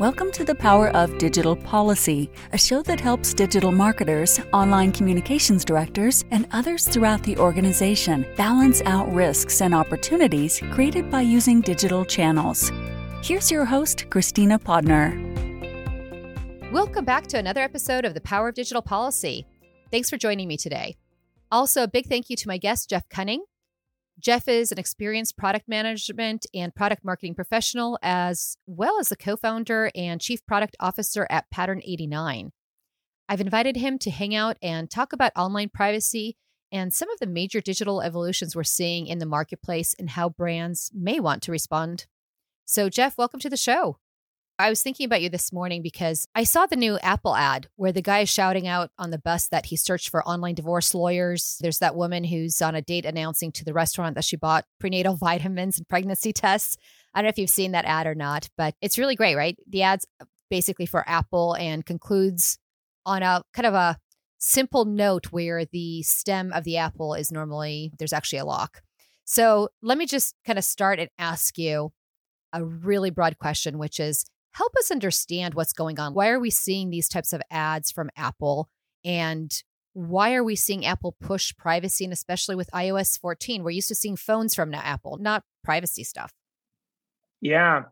Welcome to the Power of Digital Policy, a show that helps digital marketers, online communications directors, and others throughout the organization balance out risks and opportunities created by using digital channels. Here's your host, Kristina Podnar. Welcome back to another episode of the Power of Digital Policy. Thanks for joining me today. Also, a big thank you to my guest, Jeff Cunning. Jeff is an experienced product management and product marketing professional, as well as the co founder and chief product officer at Pattern 89. I've invited him to hang out and talk about online privacy and some of the major digital evolutions we're seeing in the marketplace and how brands may want to respond. So, Jeff, welcome to the show. I was thinking about you this morning because I saw the new Apple ad where the guy is shouting out on the bus that he searched for online divorce lawyers. There's that woman who's on a date announcing to the restaurant that she bought prenatal vitamins and pregnancy tests. I don't know if you've seen that ad or not, but it's really great, right? The ad's basically for Apple and concludes on a kind of a simple note where the stem of the apple is normally there's actually a lock. So let me just kind of start and ask you a really broad question, which is help us understand what's going on. Why are we seeing these types of ads from Apple? And why are we seeing Apple push privacy? And especially with iOS 14, we're used to seeing phones from now Apple, not privacy stuff. Yeah.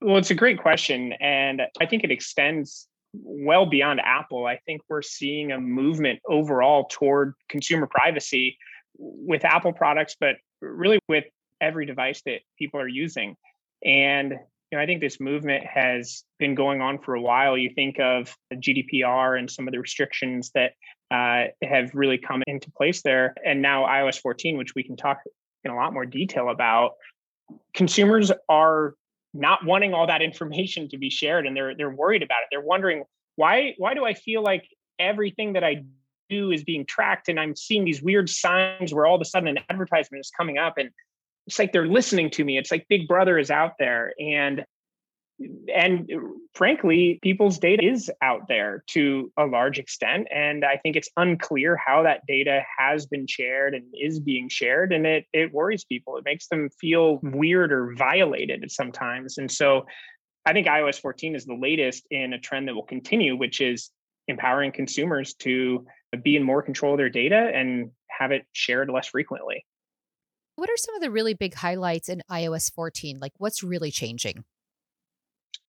Well, it's a great question. And I think it extends well beyond Apple. I think we're seeing a movement overall toward consumer privacy with Apple products, but really with every device that people are using. And you know, I think this movement has been going on for a while. You think of GDPR and some of the restrictions that uh, have really come into place there, and now iOS 14, which we can talk in a lot more detail about. Consumers are not wanting all that information to be shared, and they're they're worried about it. They're wondering why why do I feel like everything that I do is being tracked, and I'm seeing these weird signs where all of a sudden an advertisement is coming up, and it's like they're listening to me. It's like Big Brother is out there. And and frankly, people's data is out there to a large extent. And I think it's unclear how that data has been shared and is being shared. And it it worries people. It makes them feel weird or violated sometimes. And so I think iOS 14 is the latest in a trend that will continue, which is empowering consumers to be in more control of their data and have it shared less frequently. What are some of the really big highlights in iOS 14? Like what's really changing?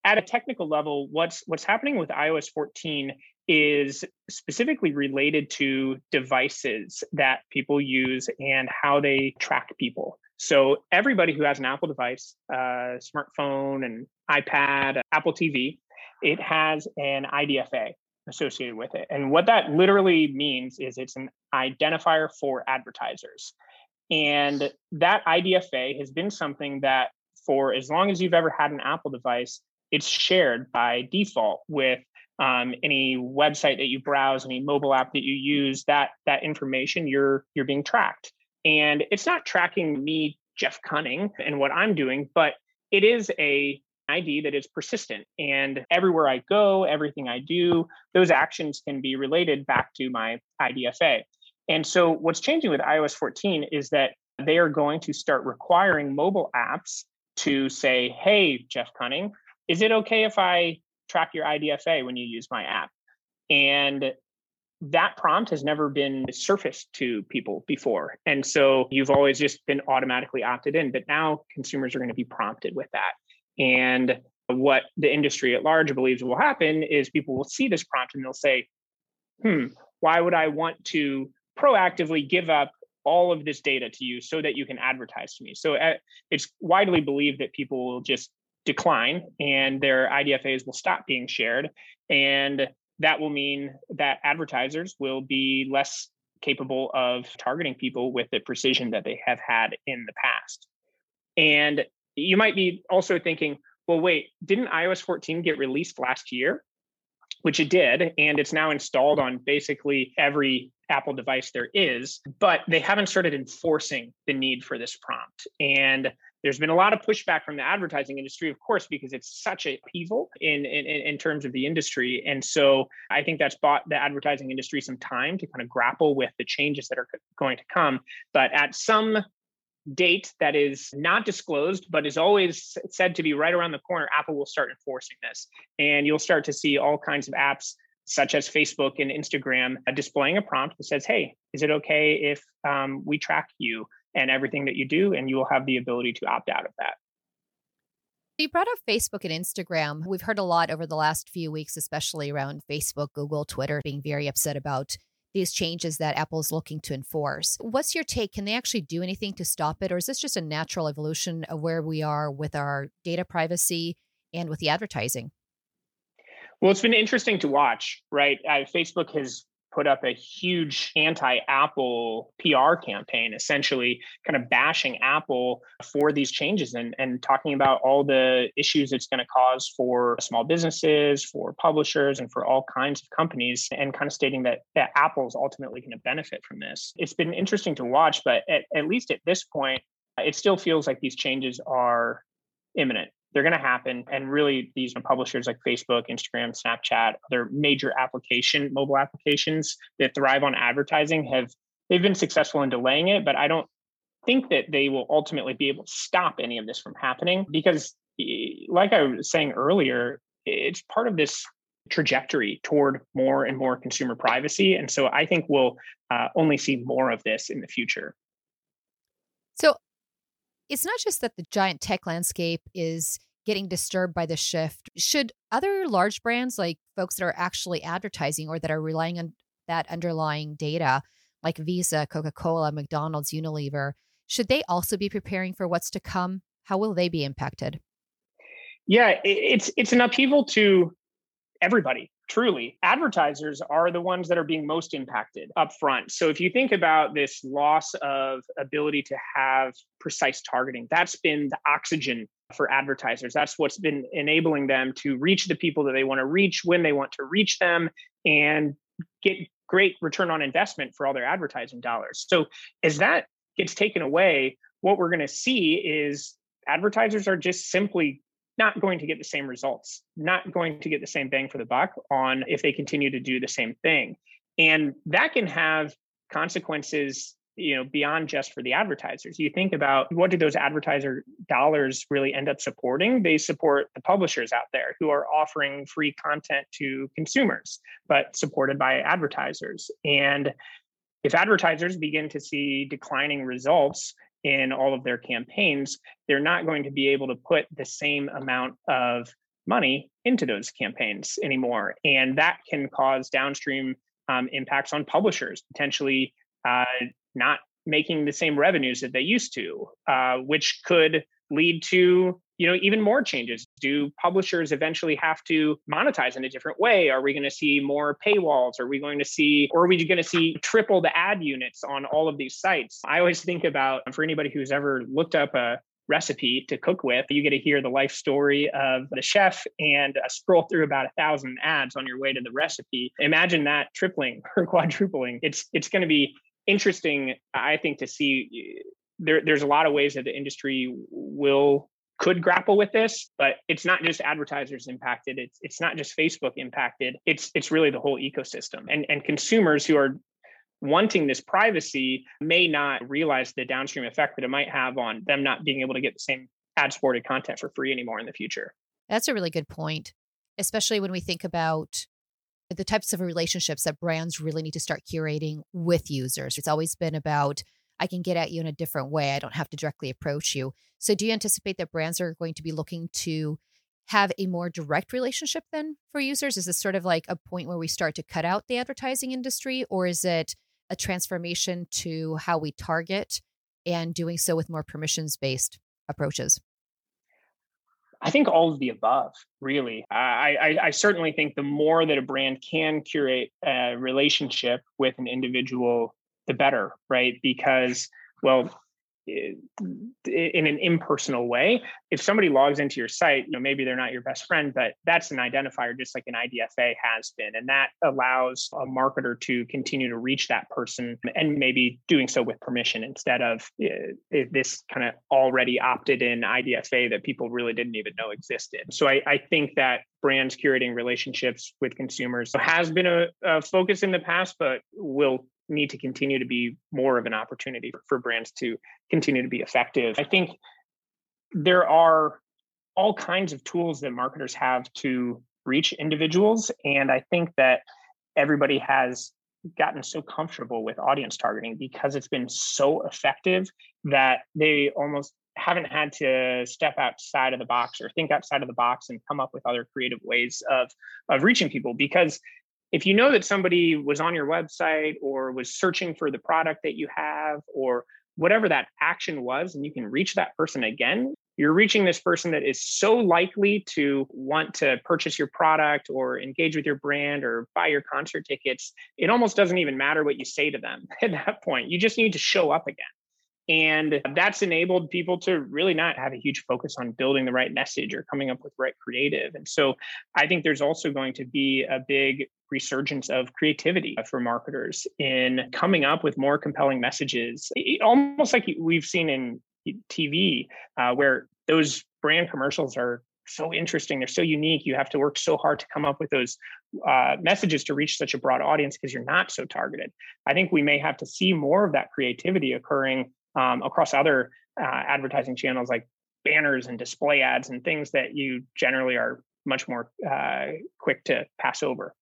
At a technical level, what's what's happening with iOS 14 is specifically related to devices that people use and how they track people. So everybody who has an Apple device, uh, smartphone and iPad, Apple TV, it has an IDFA associated with it. And what that literally means is it's an identifier for advertisers. And that IDFA has been something that for as long as you've ever had an Apple device, it's shared by default with um, any website that you browse, any mobile app that you use. That that information you're you're being tracked, and it's not tracking me, Jeff Cunning, and what I'm doing, but it is a ID that is persistent. And everywhere I go, everything I do, those actions can be related back to my IDFA. And so what's changing with iOS 14 is that they are going to start requiring mobile apps to say, hey, Jeff Cunning, is it okay if I track your IDFA when you use my app? And that prompt has never been surfaced to people before. And so you've always just been automatically opted in, but now consumers are going to be prompted with that. And what the industry at large believes will happen is people will see this prompt and they'll say, hmm, why would I want to proactively give up all of this data to you so that you can advertise to me. So uh, it's widely believed that people will just decline and their IDFAs will stop being shared. And that will mean that advertisers will be less capable of targeting people with the precision that they have had in the past. And you might be also thinking, well, wait, didn't iOS 14 get released last year? Which it did. And it's now installed on basically every Apple device there is, but they haven't started enforcing the need for this prompt. And there's been a lot of pushback from the advertising industry, of course, because it's such a upheaval in, in, in terms of the industry. And so I think that's bought the advertising industry some time to kind of grapple with the changes that are going to come. But at some date that is not disclosed, but is always said to be right around the corner, Apple will start enforcing this. And you'll start to see all kinds of apps such as Facebook and Instagram uh, displaying a prompt that says, Hey, is it okay if um, we track you and everything that you do? And you will have the ability to opt out of that. You brought up Facebook and Instagram. We've heard a lot over the last few weeks, especially around Facebook, Google, Twitter being very upset about these changes that Apple's looking to enforce. What's your take? Can they actually do anything to stop it? Or is this just a natural evolution of where we are with our data privacy and with the advertising? Well, it's been interesting to watch, right? Uh, Facebook has put up a huge anti-Apple PR campaign, essentially kind of bashing Apple for these changes and, and talking about all the issues it's going to cause for small businesses, for publishers, and for all kinds of companies, and kind of stating that, that Apple's ultimately going to benefit from this. It's been interesting to watch, but at, at least at this point, it still feels like these changes are imminent they're going to happen. And really, these publishers like Facebook, Instagram, Snapchat, other major application, mobile applications that thrive on advertising have they've been successful in delaying it, but I don't think that they will ultimately be able to stop any of this from happening because like I was saying earlier, it's part of this trajectory toward more and more consumer privacy. And so I think we'll uh, only see more of this in the future. So it's not just that the giant tech landscape is getting disturbed by the shift. Should other large brands, like folks that are actually advertising or that are relying on that underlying data, like Visa, Coca Cola, McDonald's, Unilever, should they also be preparing for what's to come? How will they be impacted? Yeah, it's it's an upheaval to everybody truly advertisers are the ones that are being most impacted up front so if you think about this loss of ability to have precise targeting that's been the oxygen for advertisers. That's what's been enabling them to reach the people that they want to reach when they want to reach them and get great return on investment for all their advertising dollars. So as that gets taken away what we're going to see is advertisers are just simply not going to get the same results, not going to get the same bang for the buck on if they continue to do the same thing. And that can have consequences you know beyond just for the advertisers. You think about what do those advertiser dollars really end up supporting? They support the publishers out there who are offering free content to consumers but supported by advertisers. And if advertisers begin to see declining results in all of their campaigns, they're not going to be able to put the same amount of money into those campaigns anymore. And that can cause downstream um, impacts on publishers, potentially uh, not making the same revenues that they used to, uh, which could lead to you know even more changes. Do publishers eventually have to monetize in a different way? Are we going to see more paywalls? Are we going to see or are we going to see triple the ad units on all of these sites? I always think about for anybody who's ever looked up a recipe to cook with you get to hear the life story of the chef and uh, scroll through about a thousand ads on your way to the recipe. Imagine that tripling or quadrupling. It's it's going to be interesting i think to see there, there's a lot of ways that the industry will could grapple with this, but it's not just advertisers impacted. It's it's not just Facebook impacted. It's it's really the whole ecosystem. And and consumers who are wanting this privacy may not realize the downstream effect that it might have on them not being able to get the same ad supported content for free anymore in the future. That's a really good point, especially when we think about the types of relationships that brands really need to start curating with users. It's always been about I can get at you in a different way. I don't have to directly approach you. So, do you anticipate that brands are going to be looking to have a more direct relationship then for users? Is this sort of like a point where we start to cut out the advertising industry, or is it a transformation to how we target and doing so with more permissions based approaches? I think all of the above, really. I, I, I, certainly think the more that a brand can curate a relationship with an individual the better, right? Because, well, in an impersonal way. If somebody logs into your site, you know, maybe they're not your best friend, but that's an identifier just like an IDFA has been. And that allows a marketer to continue to reach that person and maybe doing so with permission instead of uh, this kind of already opted in IDFA that people really didn't even know existed. So I, I think that brands curating relationships with consumers has been a, a focus in the past, but will need to continue to be more of an opportunity for brands to continue to be effective. I think there are all kinds of tools that marketers have to reach individuals. And I think that everybody has gotten so comfortable with audience targeting because it's been so effective that they almost haven't had to step outside of the box or think outside of the box and come up with other creative ways of of reaching people because if you know that somebody was on your website or was searching for the product that you have or whatever that action was and you can reach that person again you're reaching this person that is so likely to want to purchase your product or engage with your brand or buy your concert tickets it almost doesn't even matter what you say to them at that point. You just need to show up again and that's enabled people to really not have a huge focus on building the right message or coming up with right creative. And so I think there's also going to be a big resurgence of creativity for marketers in coming up with more compelling messages, almost like we've seen in TV, uh, where those brand commercials are so interesting. They're so unique. You have to work so hard to come up with those uh, messages to reach such a broad audience because you're not so targeted. I think we may have to see more of that creativity occurring um, across other uh, advertising channels like banners and display ads and things that you generally are much more uh, quick to pass over.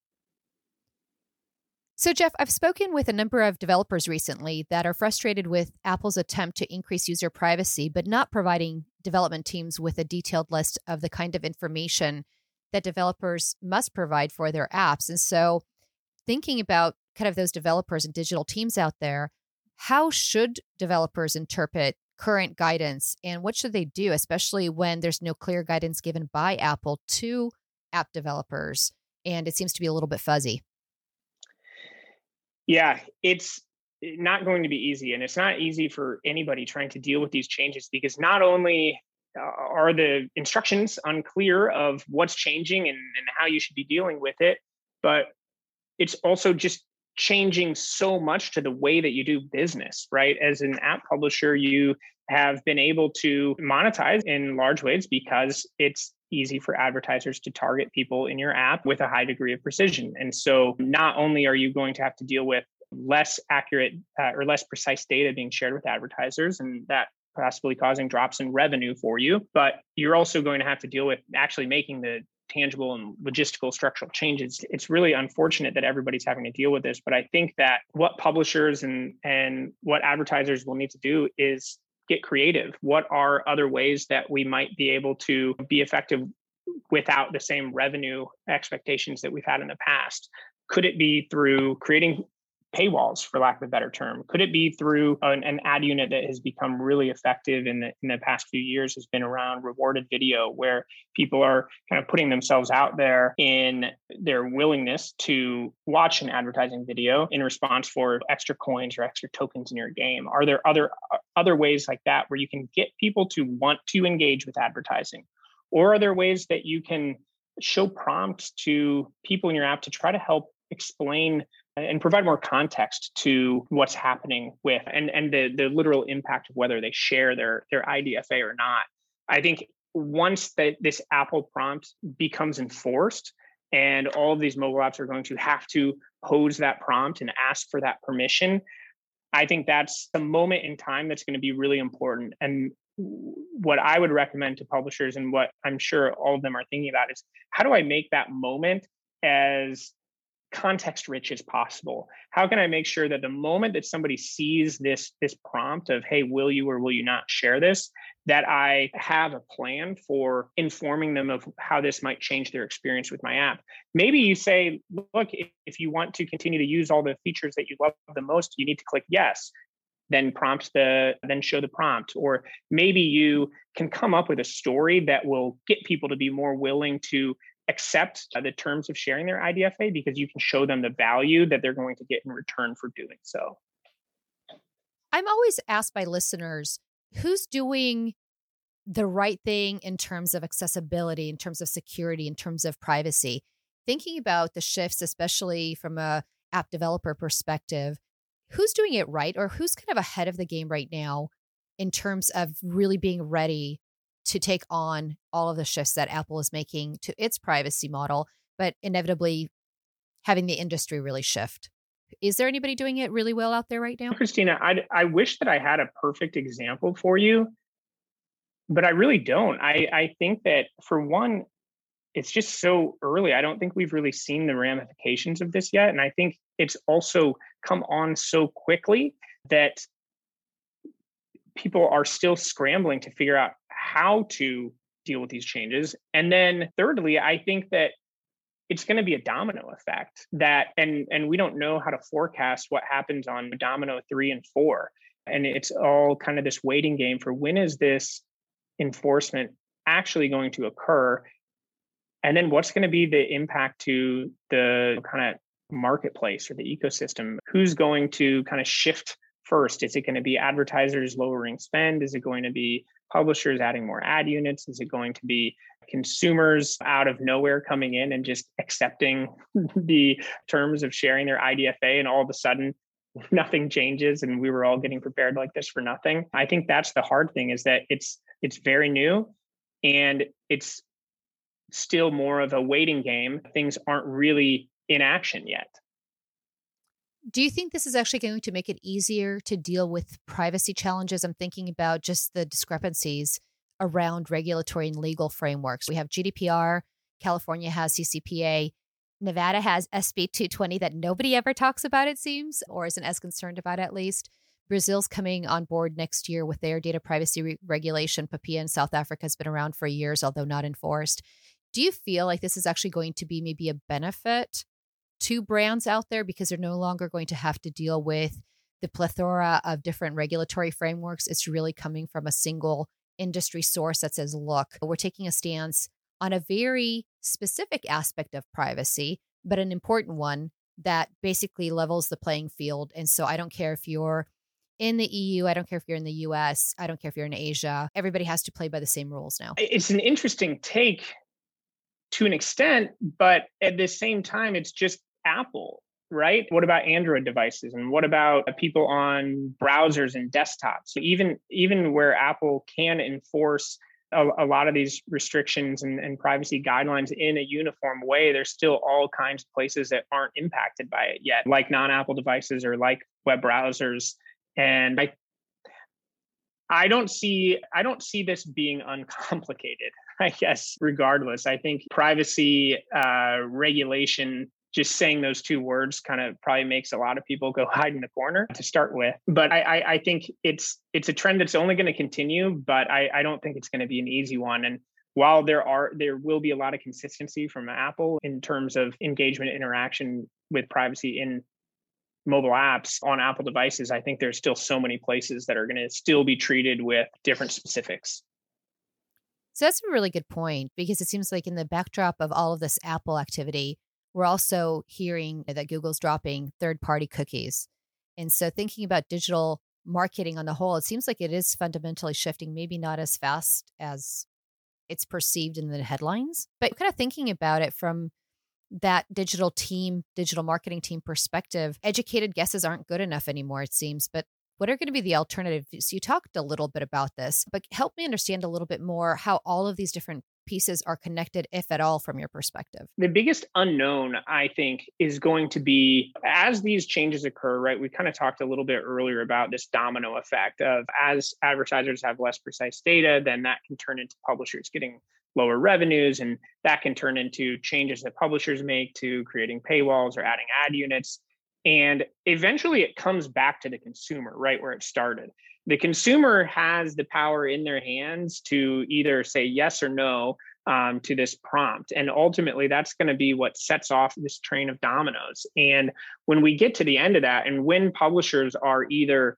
So, Jeff, I've spoken with a number of developers recently that are frustrated with Apple's attempt to increase user privacy, but not providing development teams with a detailed list of the kind of information that developers must provide for their apps. And so, thinking about kind of those developers and digital teams out there, how should developers interpret current guidance and what should they do, especially when there's no clear guidance given by Apple to app developers and it seems to be a little bit fuzzy? Yeah, it's not going to be easy. And it's not easy for anybody trying to deal with these changes because not only uh, are the instructions unclear of what's changing and, and how you should be dealing with it, but it's also just changing so much to the way that you do business, right? As an app publisher, you have been able to monetize in large ways because it's easy for advertisers to target people in your app with a high degree of precision. And so not only are you going to have to deal with less accurate uh, or less precise data being shared with advertisers and that possibly causing drops in revenue for you, but you're also going to have to deal with actually making the tangible and logistical structural changes. It's really unfortunate that everybody's having to deal with this, but I think that what publishers and and what advertisers will need to do is get creative. What are other ways that we might be able to be effective without the same revenue expectations that we've had in the past? Could it be through creating paywalls, for lack of a better term? Could it be through an, an, ad unit that has become really effective in the, in the past few years has been around rewarded video, where people are kind of putting themselves out there in their willingness to watch an advertising video in response for extra coins or extra tokens in your game? Are there other uh, other ways like that where you can get people to want to engage with advertising? Or are there ways that you can show prompts to people in your app to try to help explain and provide more context to what's happening with and and the the literal impact of whether they share their their IDFA or not. I think once that this Apple prompt becomes enforced and all of these mobile apps are going to have to pose that prompt and ask for that permission, I think that's the moment in time that's going to be really important. And what I would recommend to publishers and what I'm sure all of them are thinking about is how do I make that moment as context rich as possible. How can i make sure that the moment that somebody sees this this prompt of hey will you or will you not share this? that i have a plan for informing them of how this might change their experience with my app. Maybe you say look if you want to continue to use all the features that you love the most you need to click yes then prompt the then show the prompt. Or maybe you can come up with a story that will get people to be more willing to accept uh, the terms of sharing their IDFA because you can show them the value that they're going to get in return for doing so. I'm always asked by listeners who's doing the right thing in terms of accessibility, in terms of security, in terms of privacy. Thinking about the shifts, especially from a app developer perspective, who's doing it right or who's kind of ahead of the game right now in terms of really being ready to take on all of the shifts that Apple is making to its privacy model, but inevitably having the industry really shift? Is there anybody doing it really well out there right now? Kristina, I, I wish that I had a perfect example for you, but I really don't. I, I think that for one, it's just so early. I don't think we've really seen the ramifications of this yet. And I think it's also come on so quickly that people are still scrambling to figure out how to deal with these changes. And then thirdly, I think that it's going to be a domino effect that and and we don't know how to forecast what happens on domino 3 and 4 and it's all kind of this waiting game for when is this enforcement actually going to occur and then what's going to be the impact to the kind of marketplace or the ecosystem who's going to kind of shift first is it going to be advertisers lowering spend is it going to be publishers adding more ad units? Is it going to be consumers out of nowhere coming in and just accepting the terms of sharing their IDFA and all of a sudden nothing changes and we were all getting prepared like this for nothing? I think that's the hard thing is that it's it's very new and it's still more of a waiting game. Things aren't really in action yet. Do you think this is actually going to make it easier to deal with privacy challenges? I'm thinking about just the discrepancies around regulatory and legal frameworks. We have GDPR, California has CCPA, Nevada has SB 220 that nobody ever talks about, it seems, or isn't as concerned about at least. Brazil's coming on board next year with their data privacy re- regulation. POPIA in South Africa has been around for years, although not enforced. Do you feel like this is actually going to be maybe a benefit two brands out there because they're no longer going to have to deal with the plethora of different regulatory frameworks. It's really coming from a single industry source that says, look, we're taking a stance on a very specific aspect of privacy, but an important one that basically levels the playing field. And so I don't care if you're in the EU, I don't care if you're in the US, I don't care if you're in Asia. Everybody has to play by the same rules now. It's an interesting take to an extent, but at the same time, it's just Apple, right? What about Android devices and what about people on browsers and desktops? Even even where Apple can enforce a, a lot of these restrictions and, and, privacy guidelines in a uniform way, there's still all kinds of places that aren't impacted by it yet, like non-Apple devices or like web browsers. And I I don't see I don't see this being uncomplicated. I guess regardless, I think privacy uh, regulation just saying those two words kind of probably makes a lot of people go hide in the corner to start with. But I, I, I think it's it's a trend that's only going to continue, but I, I don't think it's going to be an easy one. And while there are there will be a lot of consistency from Apple in terms of engagement interaction with privacy in mobile apps on Apple devices, I think there's still so many places that are going to still be treated with different specifics. So that's a really good point because it seems like in the backdrop of all of this Apple activity, we're also hearing that Google's dropping third party cookies. And so, thinking about digital marketing on the whole, it seems like it is fundamentally shifting, maybe not as fast as it's perceived in the headlines, but kind of thinking about it from that digital team, digital marketing team perspective, educated guesses aren't good enough anymore, it seems. But what are going to be the alternatives? You talked a little bit about this, but help me understand a little bit more how all of these different pieces are connected, if at all, from your perspective? The biggest unknown, I think, is going to be as these changes occur, right? We kind of talked a little bit earlier about this domino effect of as advertisers have less precise data, then that can turn into publishers getting lower revenues and that can turn into changes that publishers make to creating paywalls or adding ad units and eventually it comes back to the consumer right where it started the consumer has the power in their hands to either say yes or no um, to this prompt. And ultimately, that's going to be what sets off this train of dominoes. And when we get to the end of that, and when publishers are either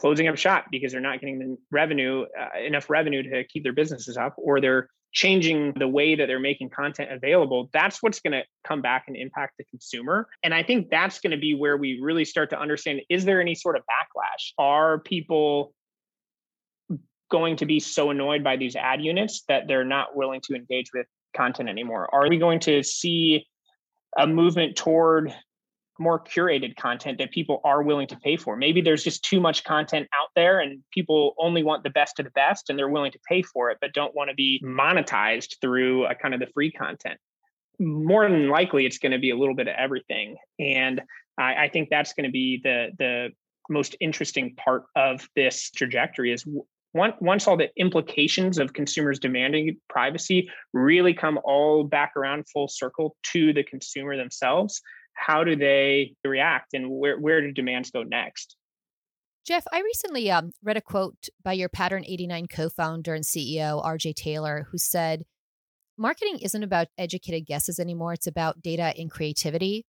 closing up shop because they're not getting the revenue, uh, enough revenue to keep their businesses up, or they're changing the way that they're making content available, that's what's going to come back and impact the consumer. And I think that's going to be where we really start to understand is there any sort of backlash? Are people going to be so annoyed by these ad units that they're not willing to engage with content anymore? Are we going to see a movement toward more curated content that people are willing to pay for. Maybe there's just too much content out there and people only want the best of the best and they're willing to pay for it, but don't want to be monetized through a kind of the free content. More than likely, it's going to be a little bit of everything. And I, I think that's going to be the the most interesting part of this trajectory is once all the implications of consumers demanding privacy really come all back around full circle to the consumer themselves how do they react and where, where do demands go next Jeff, I recently um, read a quote by your Pattern 89 co founder and CEO, RJ Talyor, who said, Marketing isn't about educated guesses anymore. It's about data and creativity.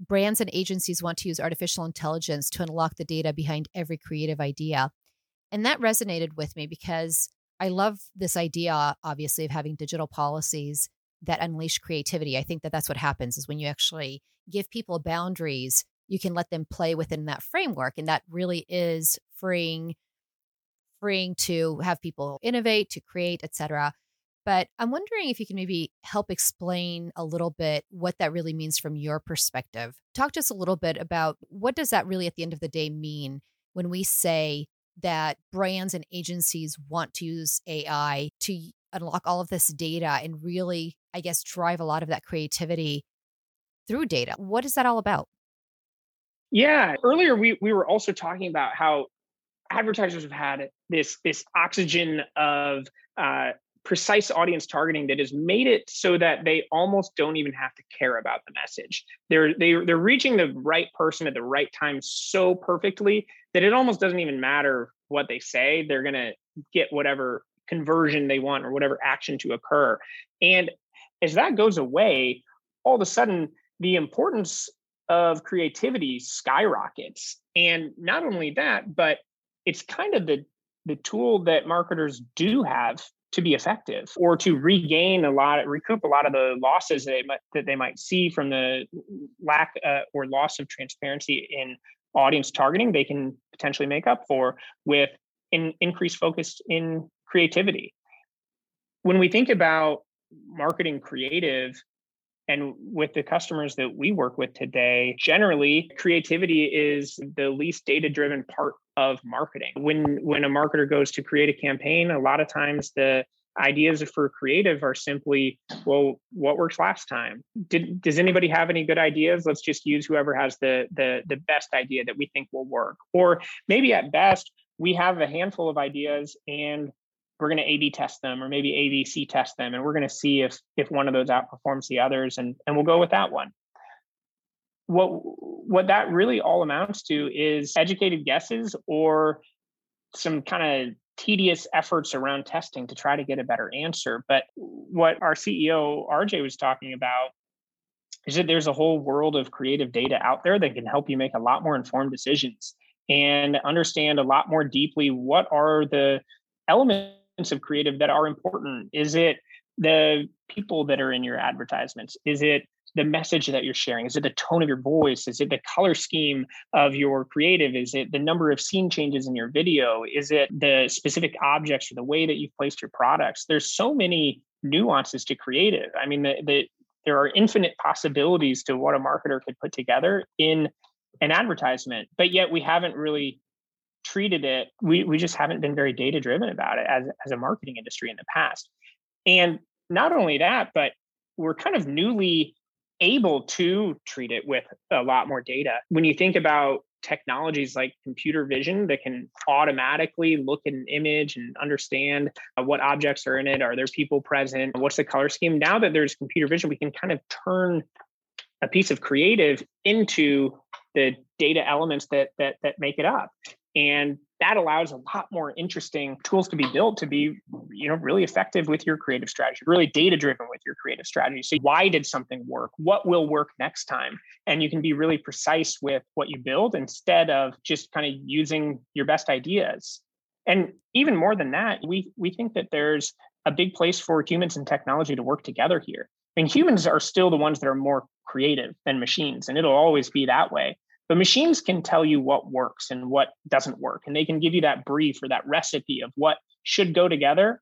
Brands and agencies want to use artificial intelligence to unlock the data behind every creative idea. And that resonated with me because I love this idea, obviously, of having digital policies that unleash creativity. I think that that's what happens is when you actually give people boundaries you can let them play within that framework and that really is freeing freeing to have people innovate to create etc but i'm wondering if you can maybe help explain a little bit what that really means from your perspective talk to us a little bit about what does that really at the end of the day mean when we say that brands and agencies want to use ai to unlock all of this data and really i guess drive a lot of that creativity through data what is that all about yeah. Earlier we we were also talking about how advertisers have had this this oxygen of uh, precise audience targeting that has made it so that they almost don't even have to care about the message. They're they, they're reaching the right person at the right time so perfectly that it almost doesn't even matter what they say. They're gonna get whatever conversion they want or whatever action to occur. And as that goes away, all of a sudden the importance of creativity skyrockets. And not only that, but it's kind of the the tool that marketers do have to be effective or to regain a lot recoup a lot of the losses that they might, that they might see from the lack uh, or loss of transparency in audience targeting they can potentially make up for with an increased focus in creativity when we think about marketing creative and with the customers that we work with today, generally creativity is the least data driven part of marketing. When when a marketer goes to create a campaign, a lot of times the ideas for creative are simply, well, what works last time? Did does anybody have any good ideas? Let's just use whoever has the the the best idea that we think will work. Or maybe at best, we have a handful of ideas and we're going to A/B test them, or maybe ABC test them, and we're going to see if if one of those outperforms the others, and and we'll go with that one. What what that really all amounts to is educated guesses or some kind of tedious efforts around testing to try to get a better answer. But what our CEO RJ was talking about is that there's a whole world of creative data out there that can help you make a lot more informed decisions and understand a lot more deeply what are the elements of creative that are important? Is it the people that are in your advertisements? Is it the message that you're sharing? Is it the tone of your voice? Is it the color scheme of your creative? Is it the number of scene changes in your video? Is it the specific objects or the way that you've placed your products? There's so many nuances to creative. I mean, the, the, there are infinite possibilities to what a marketer could put together in an advertisement, but yet we haven't really treated it, we, we just haven't been very data driven about it as, as a marketing industry in the past. And not only that, but we're kind of newly able to treat it with a lot more data. When you think about technologies like computer vision that can automatically look at an image and understand uh, what objects are in it, are there people present, what's the color scheme? Now that there's computer vision, we can kind of turn a piece of creative into the data elements that that that make it up and that allows a lot more interesting tools to be built to be you know really effective with your creative strategy really data driven with your creative strategy. So why did something work? What will work next time? And you can be really precise with what you build instead of just kind of using your best ideas. And even more than that we we think that there's a big place for humans and technology to work together here. I mean, humans are still the ones that are more creative than machines, and it'll always be that way. But machines can tell you what works and what doesn't work. And they can give you that brief or that recipe of what should go together.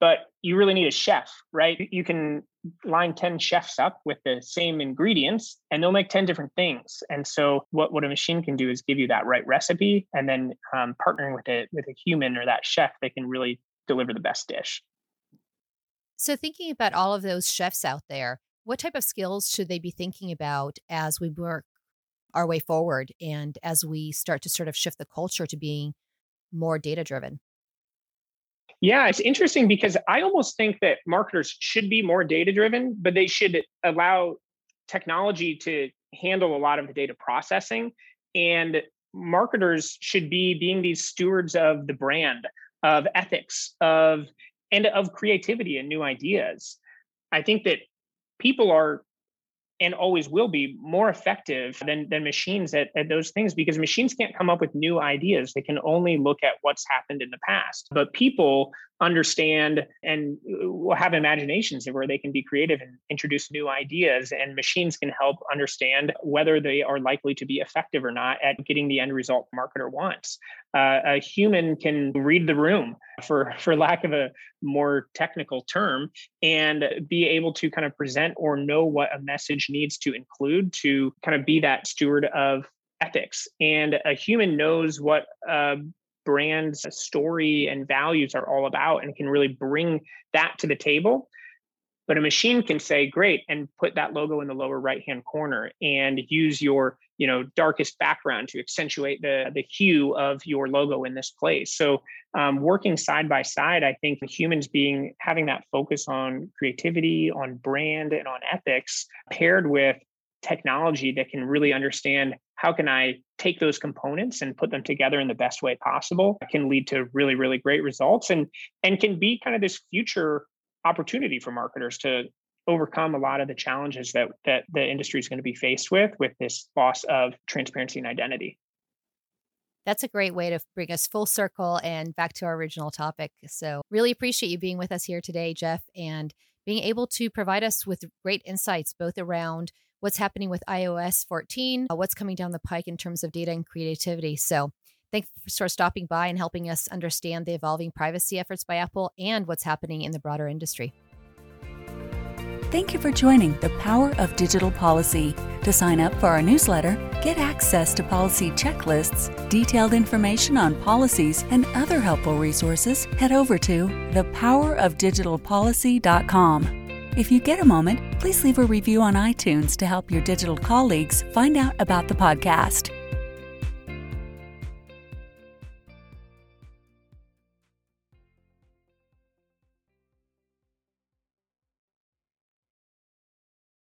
But you really need a chef, right? You can line 10 chefs up with the same ingredients and they'll make 10 different things. And so what, what a machine can do is give you that right recipe and then um, partnering with it with a human or that chef, they can really deliver the best dish. So thinking about all of those chefs out there, what type of skills should they be thinking about as we work our way forward and as we start to sort of shift the culture to being more data driven? Yeah, it's interesting because I almost think that marketers should be more data driven, but they should allow technology to handle a lot of the data processing. And marketers should be being these stewards of the brand, of ethics, of and of creativity and new ideas. I think that people are and always will be more effective than, than machines at, at those things because machines can't come up with new ideas. They can only look at what's happened in the past. But people understand and uh, have imaginations where they can be creative and introduce new ideas and machines can help understand whether they are likely to be effective or not at getting the end result marketer wants. Uh, a human can read the room for for lack of a more technical term and be able to kind of present or know what a message needs to include to kind of be that steward of ethics. And a human knows what uh, brand's story and values are all about and can really bring that to the table. But a machine can say, great, and put that logo in the lower right hand corner and use your you know darkest background to accentuate the the hue of your logo in this place so um, working side by side i think humans being having that focus on creativity on brand and on ethics paired with technology that can really understand how can I take those components and put them together in the best way possible can lead to really, really great results and and can be kind of this future opportunity for marketers to overcome a lot of the challenges that that the industry is going to be faced with with this loss of transparency and identity. That's a great way to bring us full circle and back to our original topic. So, really appreciate you being with us here today, Jeff, and being able to provide us with great insights both around what's happening with iOS 14, uh, what's coming down the pike in terms of data and creativity. So, thanks for stopping by and helping us understand the evolving privacy efforts by Apple and what's happening in the broader industry. Thank you for joining the Power of Digital Policy. To sign up for our newsletter, get access to policy checklists, detailed information on policies, and other helpful resources, head over to thepowerofdigitalpolicy.com. If you get a moment, please leave a review on iTunes to help your digital colleagues find out about the podcast.